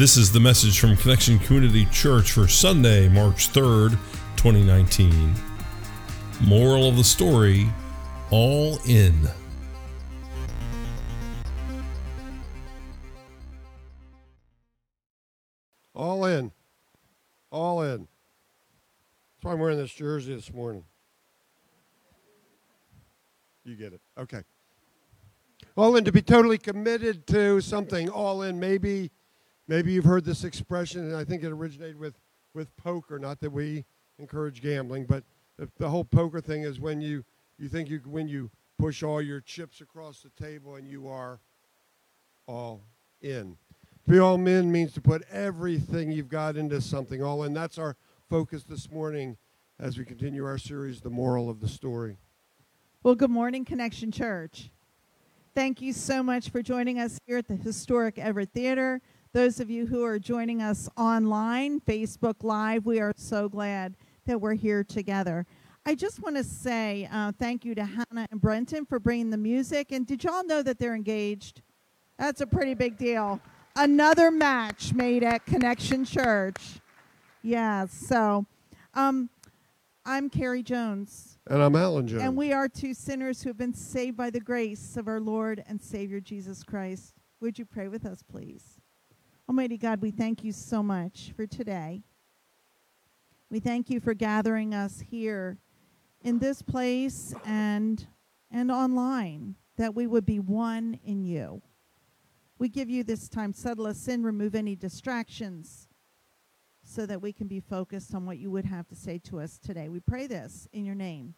This is the message from Connection Community Church for Sunday, March 3rd, 2019. Moral of the story All In. All in. All in. That's why I'm wearing this jersey this morning. You get it. Okay. All in to be totally committed to something. All in. Maybe maybe you've heard this expression, and I think it originated with, with poker. Not that we encourage gambling, but the, the whole poker thing is when you, you think you when you push all your chips across the table and you are all in. To be all in means to put everything you've got into something all in. That's our focus this morning as we continue our series, The Moral of the Story. Well, good morning, Connection Church. Thank you so much for joining us here at the historic Everett Theater. Those of you who are joining us online, Facebook Live, we are so glad that we're here together. I just want to say uh, thank you to Hannah and Brenton for bringing the music. And did y'all know that they're engaged? That's a pretty big deal. Another match made at Connection Church. Yeah, so um, I'm Carrie Jones. And I'm Alan Jones. And we are two sinners who have been saved by the grace of our Lord and Savior Jesus Christ. Would you pray with us, please? Almighty God, we thank you so much for today. We thank you for gathering us here in this place and and online that we would be one in you. We give you this time settle us in, remove any distractions so that we can be focused on what you would have to say to us today. We pray this in your name.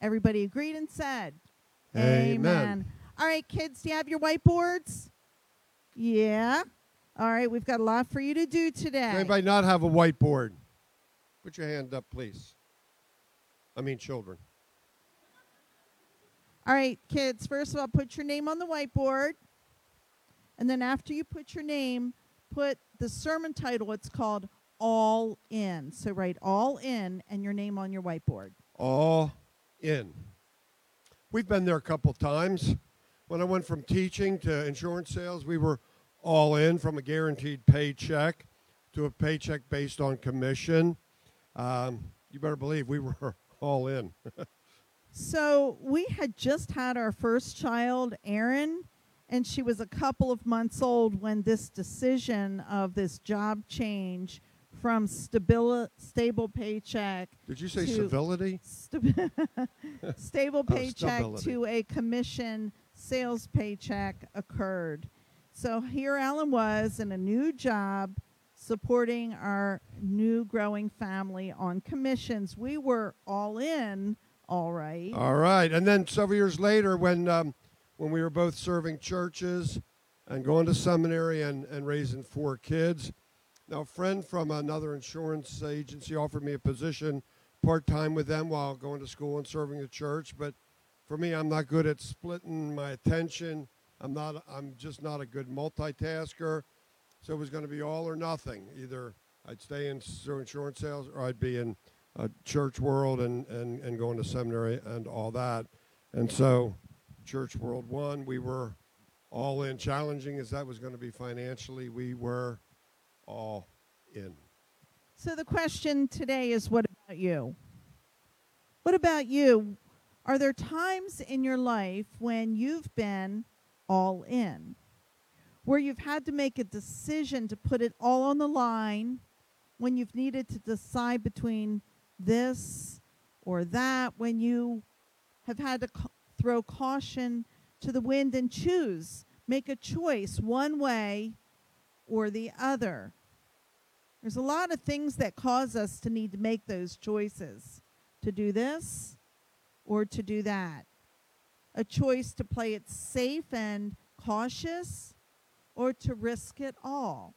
Everybody agreed and said, Amen. All right, kids, do you have your whiteboards? Yeah. All right, we've got a lot for you to do today. Does anybody not have a whiteboard? Put your hand up, please. I mean, children. All right, kids, first of all, put your name on the whiteboard. And then after you put your name, put the sermon title. It's called All In. So write All In and your name on your whiteboard. All in. We've been there a couple times. When I went from teaching to insurance sales, we were all in from a guaranteed paycheck to a paycheck based on commission. Um, you better believe we were all in. So we had just had our first child, Erin, and she was a couple of months old when this decision of this job change from stabili- stable paycheck Did you say civility? sta- stable Oh, paycheck stability. to a commission sales paycheck occurred. So here Alan was in a new job supporting our new growing family on commissions. We were all in, all right. All right. And then several years later, when um, when we were both serving churches and going to seminary and, and raising four kids, now a friend from another insurance agency offered me a position part time with them while going to school and serving the church. But for me, I'm not good at splitting my attention. I'm not. I'm just not a good multitasker. So it was going to be all or nothing. Either I'd stay in insurance sales or I'd be in a church world and, and, and going to seminary and all that. And so, church world one, we were all in. Challenging as that was going to be financially, we were all in. So the question today is what about you? What about you? Are there times in your life when you've been all in? Where you've had to make a decision to put it all on the line, when you've needed to decide between this or that, when you have had to ca- throw caution to the wind and choose, make a choice one way or the other. There's a lot of things that cause us to need to make those choices to do this or to do that. A choice to play it safe and cautious or to risk it all.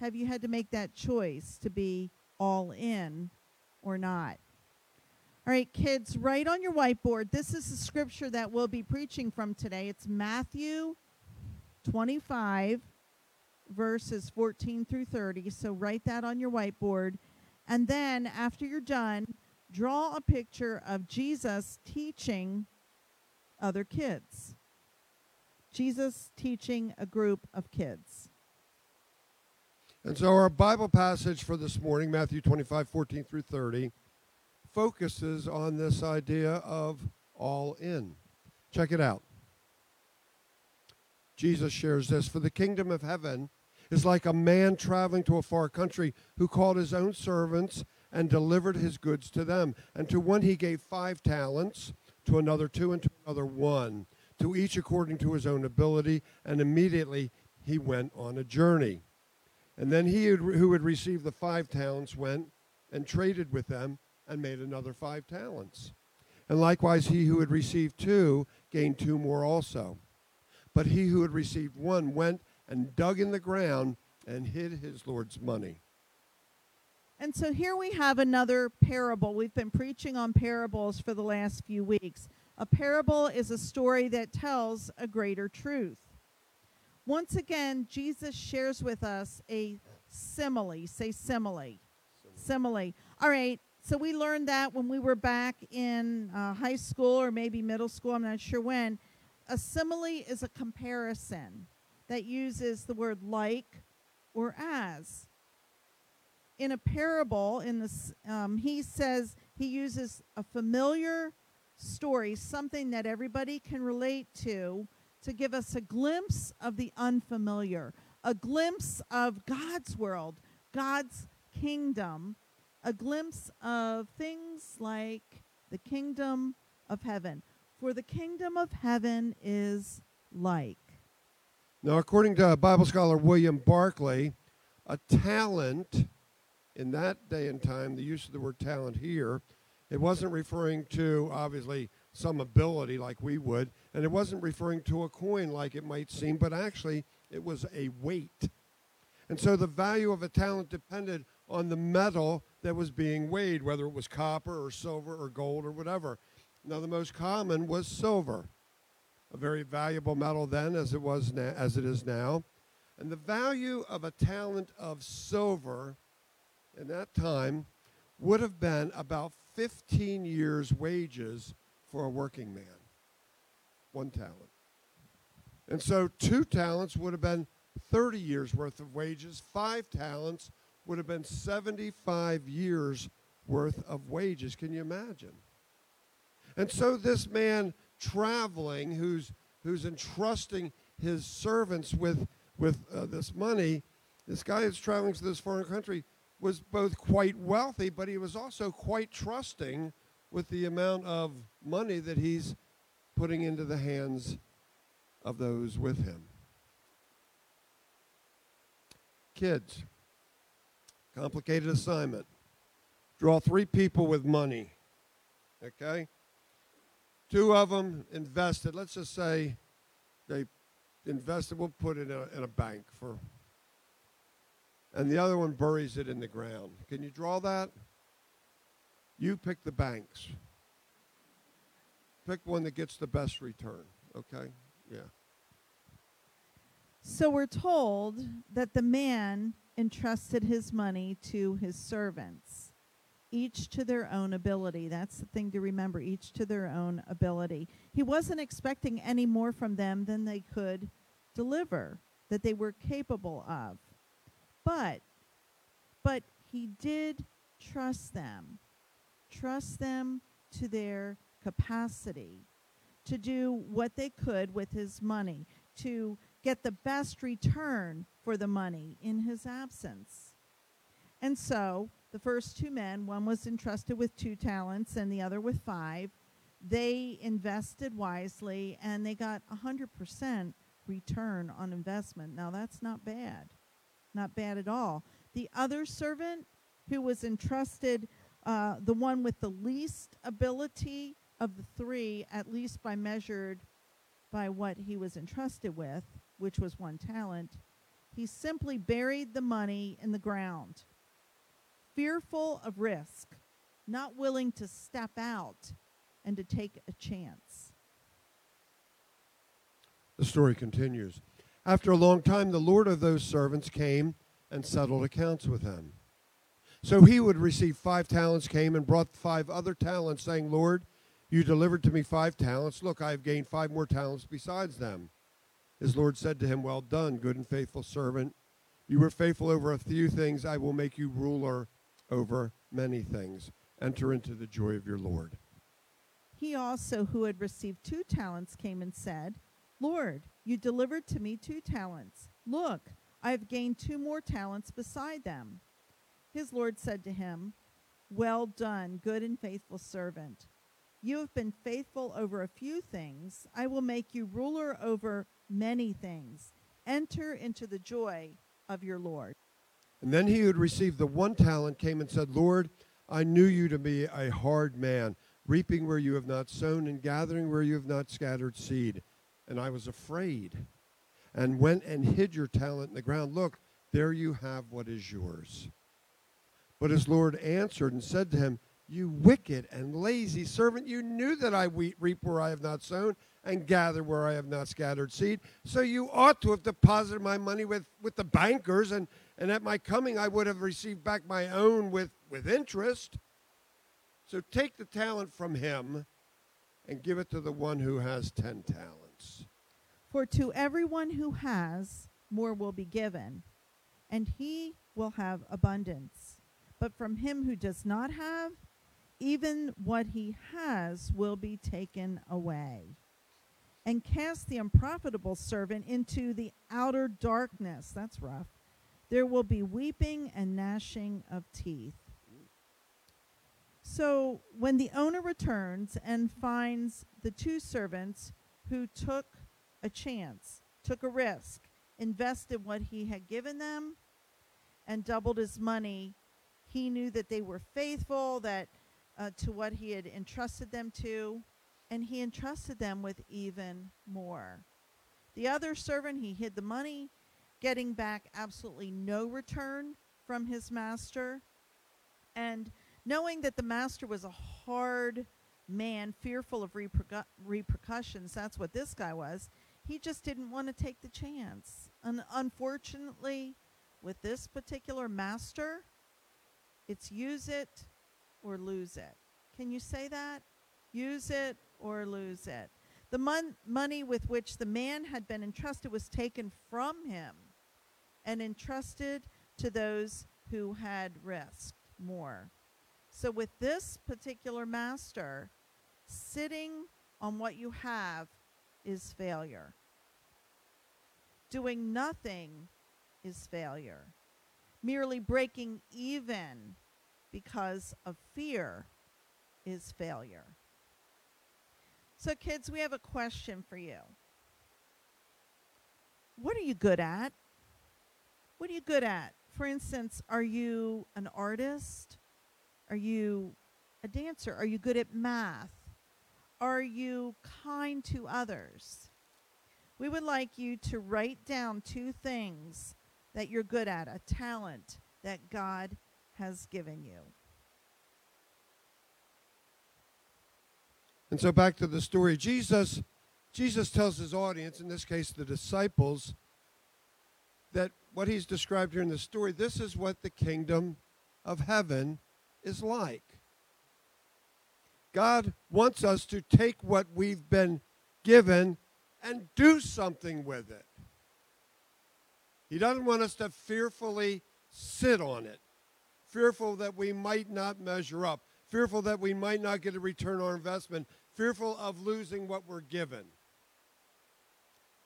Have you had to make that choice to be all in or not? All right, kids, write on your whiteboard. This is the scripture that we'll be preaching from today. It's Matthew 25, verses 14 through 30. So write that on your whiteboard. And then after you're done, draw a picture of Jesus teaching other kids. Jesus teaching a group of kids. And so our Bible passage for this morning, Matthew 25, 14 through 30, focuses on this idea of all in. Check it out. Jesus shares this For the kingdom of heaven is like a man traveling to a far country who called his own servants and delivered his goods to them. And to one he gave five talents, to another two, and to another one, to each according to his own ability. And immediately he went on a journey. And then he who had received the five talents went and traded with them and made another five talents. And likewise, he who had received two gained two more also. But he who had received one went and dug in the ground and hid his Lord's money. And so here we have another parable. We've been preaching on parables for the last few weeks. A parable is a story that tells a greater truth. Once again, Jesus shares with us a simile. Say simile. Simile. All right. So we learned that when we were back in uh, high school or maybe middle school. I'm not sure when. A simile is a comparison that uses the word like or as. In a parable, in this, um, he says he uses a familiar story, something that everybody can relate to, to give us a glimpse of the unfamiliar, a glimpse of God's world, God's kingdom, a glimpse of things like the kingdom of heaven. For the kingdom of heaven is like. Now, according to Bible scholar William Barclay, a talent in that day and time, the use of the word talent here, it wasn't referring to obviously some ability like we would, and it wasn't referring to a coin like it might seem, but actually it was a weight. And so the value of a talent depended on the metal that was being weighed, whether it was copper or silver or gold or whatever. Now, the most common was silver, a very valuable metal then, as it was na- as it is now. And the value of a talent of silver in that time would have been about 15 years' wages for a working man. One talent. And so two talents would have been 30 years worth of wages. Five talents would have been 75 years worth of wages. Can you imagine? And so this man traveling who's who's entrusting his servants with with uh, this money, this guy is traveling to this foreign country was both quite wealthy, but he was also quite trusting with the amount of money that he's putting into the hands of those with him. Kids, complicated assignment. Draw three people with money. Okay? Two of them invested, let's just say they invested, we'll put it in a, in a bank for, and the other one buries it in the ground. Can you draw that? You pick the banks. Pick one that gets the best return, okay? Yeah. So we're told that the man entrusted his money to his servants, each to their own ability. That's the thing to remember, each to their own ability. He wasn't expecting any more from them than they could deliver, that they were capable of. But but he did trust them. Trust them to their capacity to do what they could with his money, to get the best return for the money in his absence. And so the first two men, one was entrusted with two talents and the other with five, they invested wisely and they got a 100% return on investment. Now that's not bad. Not bad at all. The other servant who was entrusted, uh, the one with the least ability of the three, at least by measured by what he was entrusted with, which was one talent, he simply buried the money in the ground, fearful of risk, not willing to step out and to take a chance. The story continues. After a long time, the Lord of those servants came and settled accounts with him. So he would receive five talents, came and brought five other talents, saying, Lord, you delivered to me five talents. Look, I have gained five more talents besides them. His Lord said to him, Well done, good and faithful servant. You were faithful over a few things, I will make you ruler over many things. Enter into the joy of your Lord. He also, who had received two talents, came and said, Lord, you delivered to me two talents. Look, I have gained two more talents beside them. His Lord said to him, Well done, good and faithful servant. You have been faithful over a few things. I will make you ruler over many things. Enter into the joy of your Lord. And then he who had received the one talent came and said, Lord, I knew you to be a hard man, reaping where you have not sown and gathering where you have not scattered seed. And I was afraid and went and hid your talent in the ground. Look, there you have what is yours. But his Lord answered and said to him, You wicked and lazy servant, you knew that I reap where I have not sown and gather where I have not scattered seed. So you ought to have deposited my money with, with the bankers, and, and at my coming I would have received back my own with, with interest. So take the talent from him and give it to the one who has ten talents. For to everyone who has, more will be given, and he will have abundance. But from him who does not have, even what he has will be taken away and cast the unprofitable servant into the outer darkness. That's rough. There will be weeping and gnashing of teeth. So when the owner returns and finds the two servants who took a chance, took a risk, invested what he had given them, and doubled his money, he knew that they were faithful, that uh, to what he had entrusted them to and he entrusted them with even more. The other servant, he hid the money, getting back absolutely no return from his master. And knowing that the master was a hard man, fearful of repercu- repercussions, that's what this guy was, he just didn't want to take the chance. And unfortunately, with this particular master, it's use it or lose it. Can you say that? Use it or lose it. The mon- money with which the man had been entrusted was taken from him and entrusted to those who had risked more. So, with this particular master, sitting on what you have is failure. Doing nothing is failure. Merely breaking even because of fear is failure. So, kids, we have a question for you. What are you good at? What are you good at? For instance, are you an artist? Are you a dancer? Are you good at math? Are you kind to others? We would like you to write down two things that you're good at, a talent that God has given you. And so back to the story. Jesus Jesus tells his audience, in this case the disciples, that what he's described here in the story, this is what the kingdom of heaven is like. God wants us to take what we've been given and do something with it. He doesn't want us to fearfully sit on it, fearful that we might not measure up, fearful that we might not get a return on investment, fearful of losing what we're given.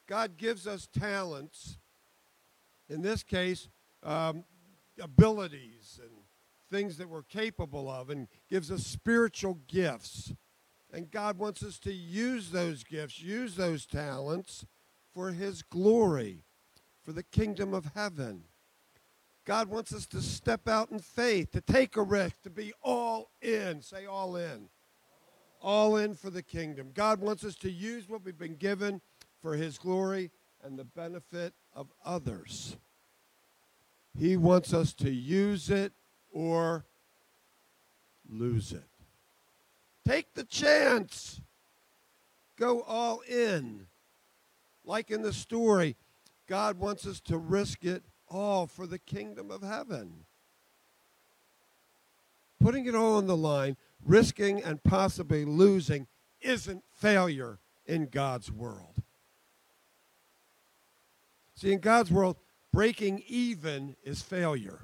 God gives us talents, in this case, um, abilities and things that we're capable of, and gives us spiritual gifts. And God wants us to use those gifts, use those talents for His glory, for the kingdom of heaven. God wants us to step out in faith, to take a risk, to be all in. Say all in all in for the kingdom. God wants us to use what we've been given for his glory and the benefit of others. He wants us to use it or lose it. Take the chance. Go all in. Like in the story, God wants us to risk it all for the kingdom of heaven. Putting it all on the line risking and possibly losing isn't failure in God's world. See, in God's world, breaking even is failure.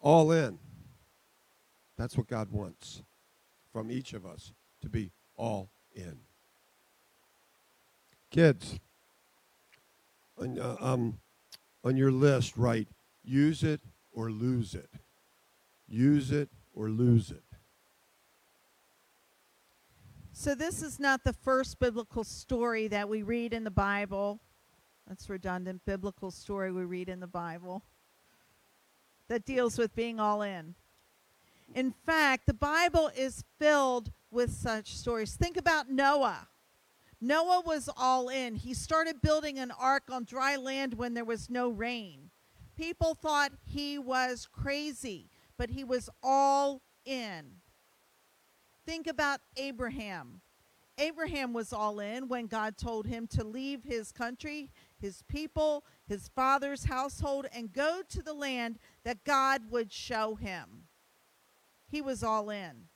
All in. That's what God wants from each of us to be all in. Kids, on, uh, um, on your list, write use it or lose it. Use it or lose it. So, this is not the first biblical story that we read in the Bible. That's redundant. Biblical story we read in the Bible that deals with being all in. In fact, the Bible is filled with such stories. Think about Noah. Noah was all in. He started building an ark on dry land when there was no rain. People thought he was crazy, but he was all in. Think about Abraham. Abraham was all in when God told him to leave his country, his people, his father's household, and go to the land that God would show him. He was all in.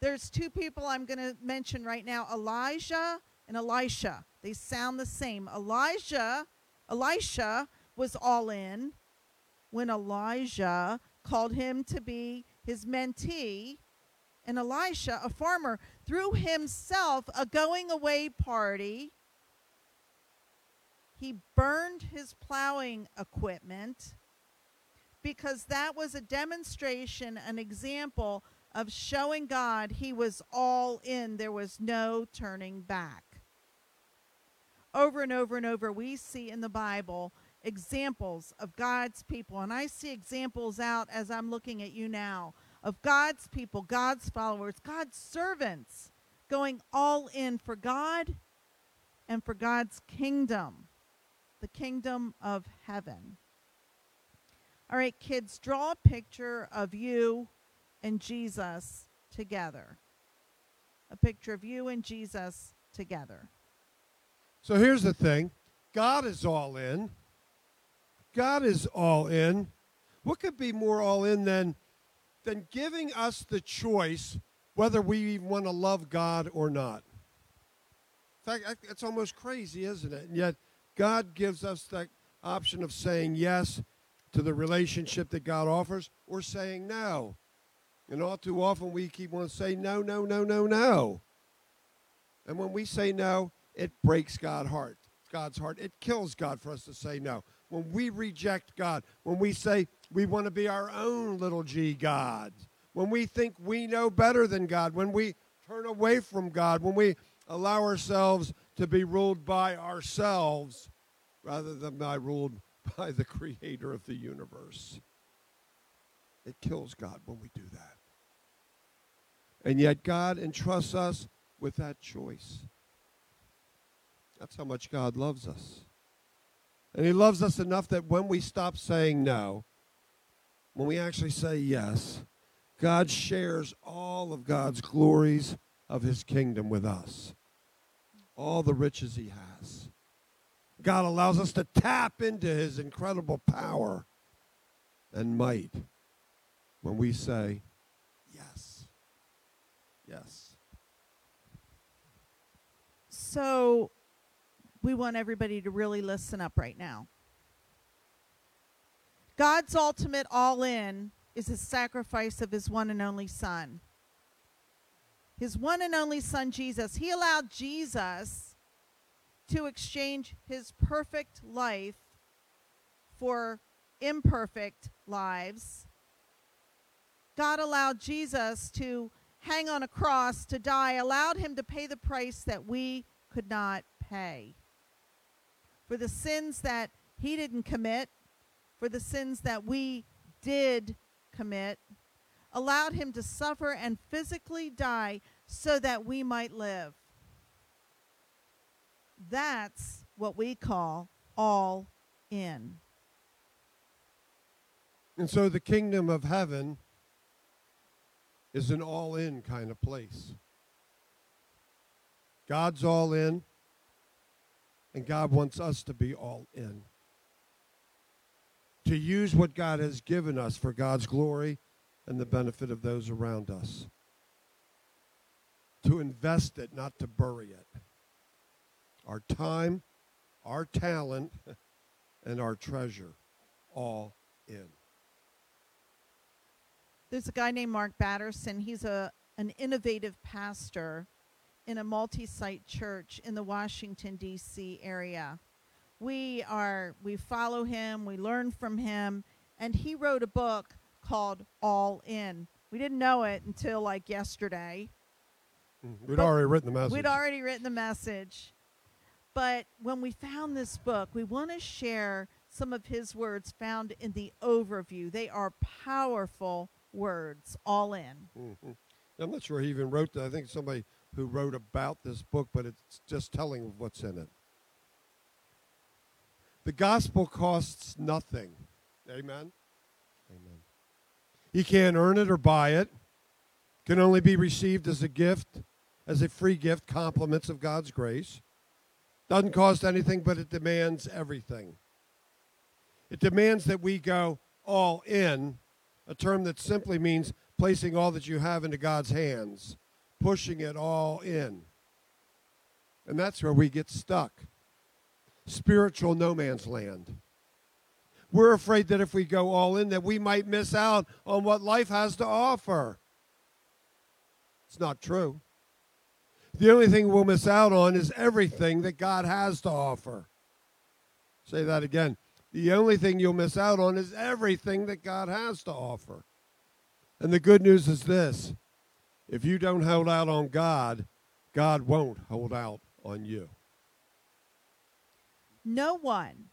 There's two people I'm going to mention right now Elijah and Elisha. They sound the same. Elijah, Elisha was all in when Elijah called him to be his mentee and Elisha, a farmer, threw himself a going away party. He burned his plowing equipment because that was a demonstration, an example of showing God he was all in. There was no turning back. Over and over and over, we see in the Bible examples of God's people. And I see examples out as I'm looking at you now of God's people, God's followers, God's servants going all in for God and for God's kingdom, the kingdom of heaven. All right, kids, draw a picture of you and Jesus together. A picture of you and Jesus together. So here's the thing God is all in. God is all in. What could be more all in than than giving us the choice whether we even want to love God or not. In fact, it's almost crazy, isn't it? And yet, God gives us the option of saying yes to the relationship that God offers or saying no. And all too often, we keep on saying no, no, no, no, no. And when we say no, it breaks God's heart. God's heart. It kills God for us to say no. When we reject God, when we say we want to be our own little g God, when we think we know better than God, when we turn away from God, when we allow ourselves to be ruled by ourselves rather than by ruled by the creator of the universe. It kills God when we do that. And yet God entrusts us with that choice. That's how much God loves us. And He loves us enough that when we stop saying no, when we actually say yes, God shares all of God's glories of His kingdom with us, all the riches He has. God allows us to tap into His incredible power and might when we say yes. Yes. So, we want everybody to really listen up right now. God's ultimate all in is his sacrifice of his one and only Son. His one and only Son, Jesus. He allowed Jesus to exchange his perfect life for imperfect lives. God allowed Jesus to hang on a cross, to die, allowed him to pay the price that we could not pay for the sins that he didn't commit, for the sins that we did commit, allowed him to suffer and physically die so that we might live. That's what we call all in. And so the kingdom of heaven is an all in kind of place. God's all in. And God wants us to be all in. To use what God has given us for God's glory and the benefit of those around us. To invest it, not to bury it. Our time, our talent, and our treasure all in. There's a guy named Mark Batterson. He's a an innovative pastor in a multi-site church in the Washington D.C. area. We are we follow him, we learn from him, and he wrote a book called All In. We didn't know it until like yesterday. Mm, We'd But already written the message. We'd already written the message. But when we found this book, we want to share some of his words found in the overview. They are powerful words, all in. Mhm. I'm not sure he even wrote that. I think somebody who wrote about this book, but it's just telling what's in it. The gospel costs nothing. Amen. Amen. You can't earn it or buy it. Can only be received as a gift, as a free gift, compliments of God's grace. Doesn't cost anything, but it demands everything. It demands that we go all in, a term that simply means placing all that you have into God's hands, pushing it all in. And that's where we get stuck. Spiritual no man's land. We're afraid that if we go all in that we might miss out on what life has to offer. It's not true. The only thing we'll miss out on is everything that God has to offer. Say that again. The only thing you'll miss out on is everything that God has to offer. And the good news is this if you don't hold out on God, God won't hold out on you. No one,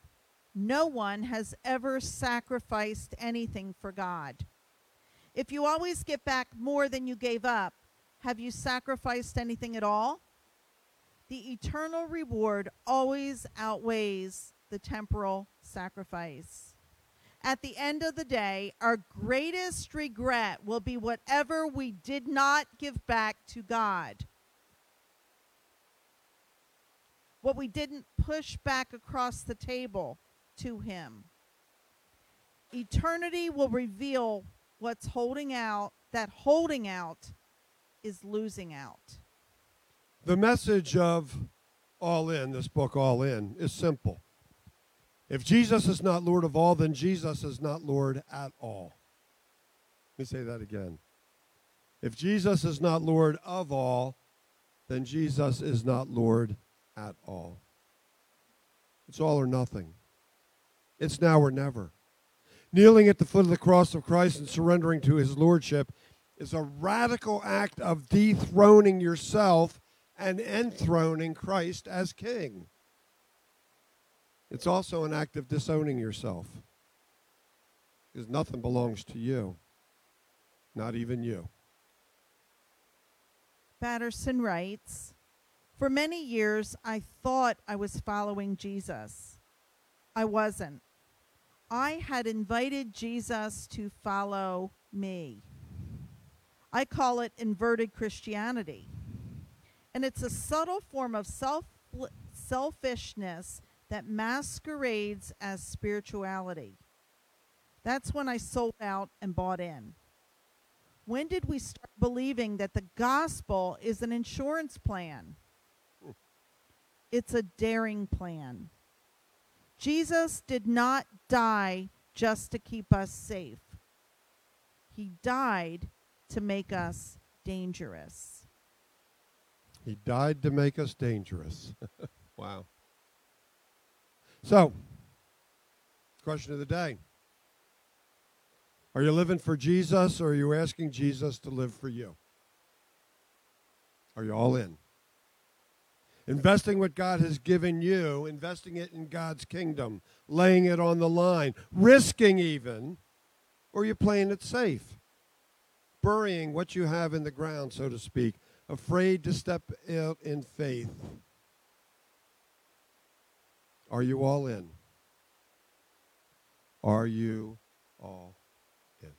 no one has ever sacrificed anything for God. If you always get back more than you gave up, have you sacrificed anything at all? The eternal reward always outweighs the temporal sacrifice. At the end of the day, our greatest regret will be whatever we did not give back to God. What we didn't push back across the table to Him. Eternity will reveal what's holding out, that holding out is losing out. The message of All In, this book, All In, is simple. If Jesus is not Lord of all, then Jesus is not Lord at all. Let me say that again. If Jesus is not Lord of all, then Jesus is not Lord at all. It's all or nothing. It's now or never. Kneeling at the foot of the cross of Christ and surrendering to his lordship is a radical act of dethroning yourself and enthroning Christ as king. It's also an act of disowning yourself because nothing belongs to you, not even you. Batterson writes For many years, I thought I was following Jesus. I wasn't. I had invited Jesus to follow me. I call it inverted Christianity. And it's a subtle form of self selfishness that masquerades as spirituality. That's when I sold out and bought in. When did we start believing that the gospel is an insurance plan? It's a daring plan. Jesus did not die just to keep us safe. He died to make us dangerous. He died to make us dangerous. wow. So, question of the day Are you living for Jesus or are you asking Jesus to live for you? Are you all in? Investing what God has given you, investing it in God's kingdom, laying it on the line, risking even, or are you playing it safe? Burying what you have in the ground, so to speak, afraid to step out in faith. Are you all in? Are you all in?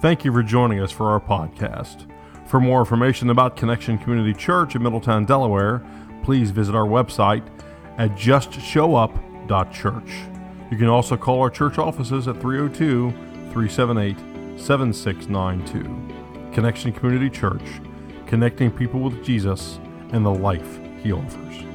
Thank you for joining us for our podcast. For more information about Connection Community Church in Middletown, Delaware, please visit our website at justshowup.church. You can also call our church offices at 302 378 7692. Connection Community Church, connecting people with Jesus and the life he offers.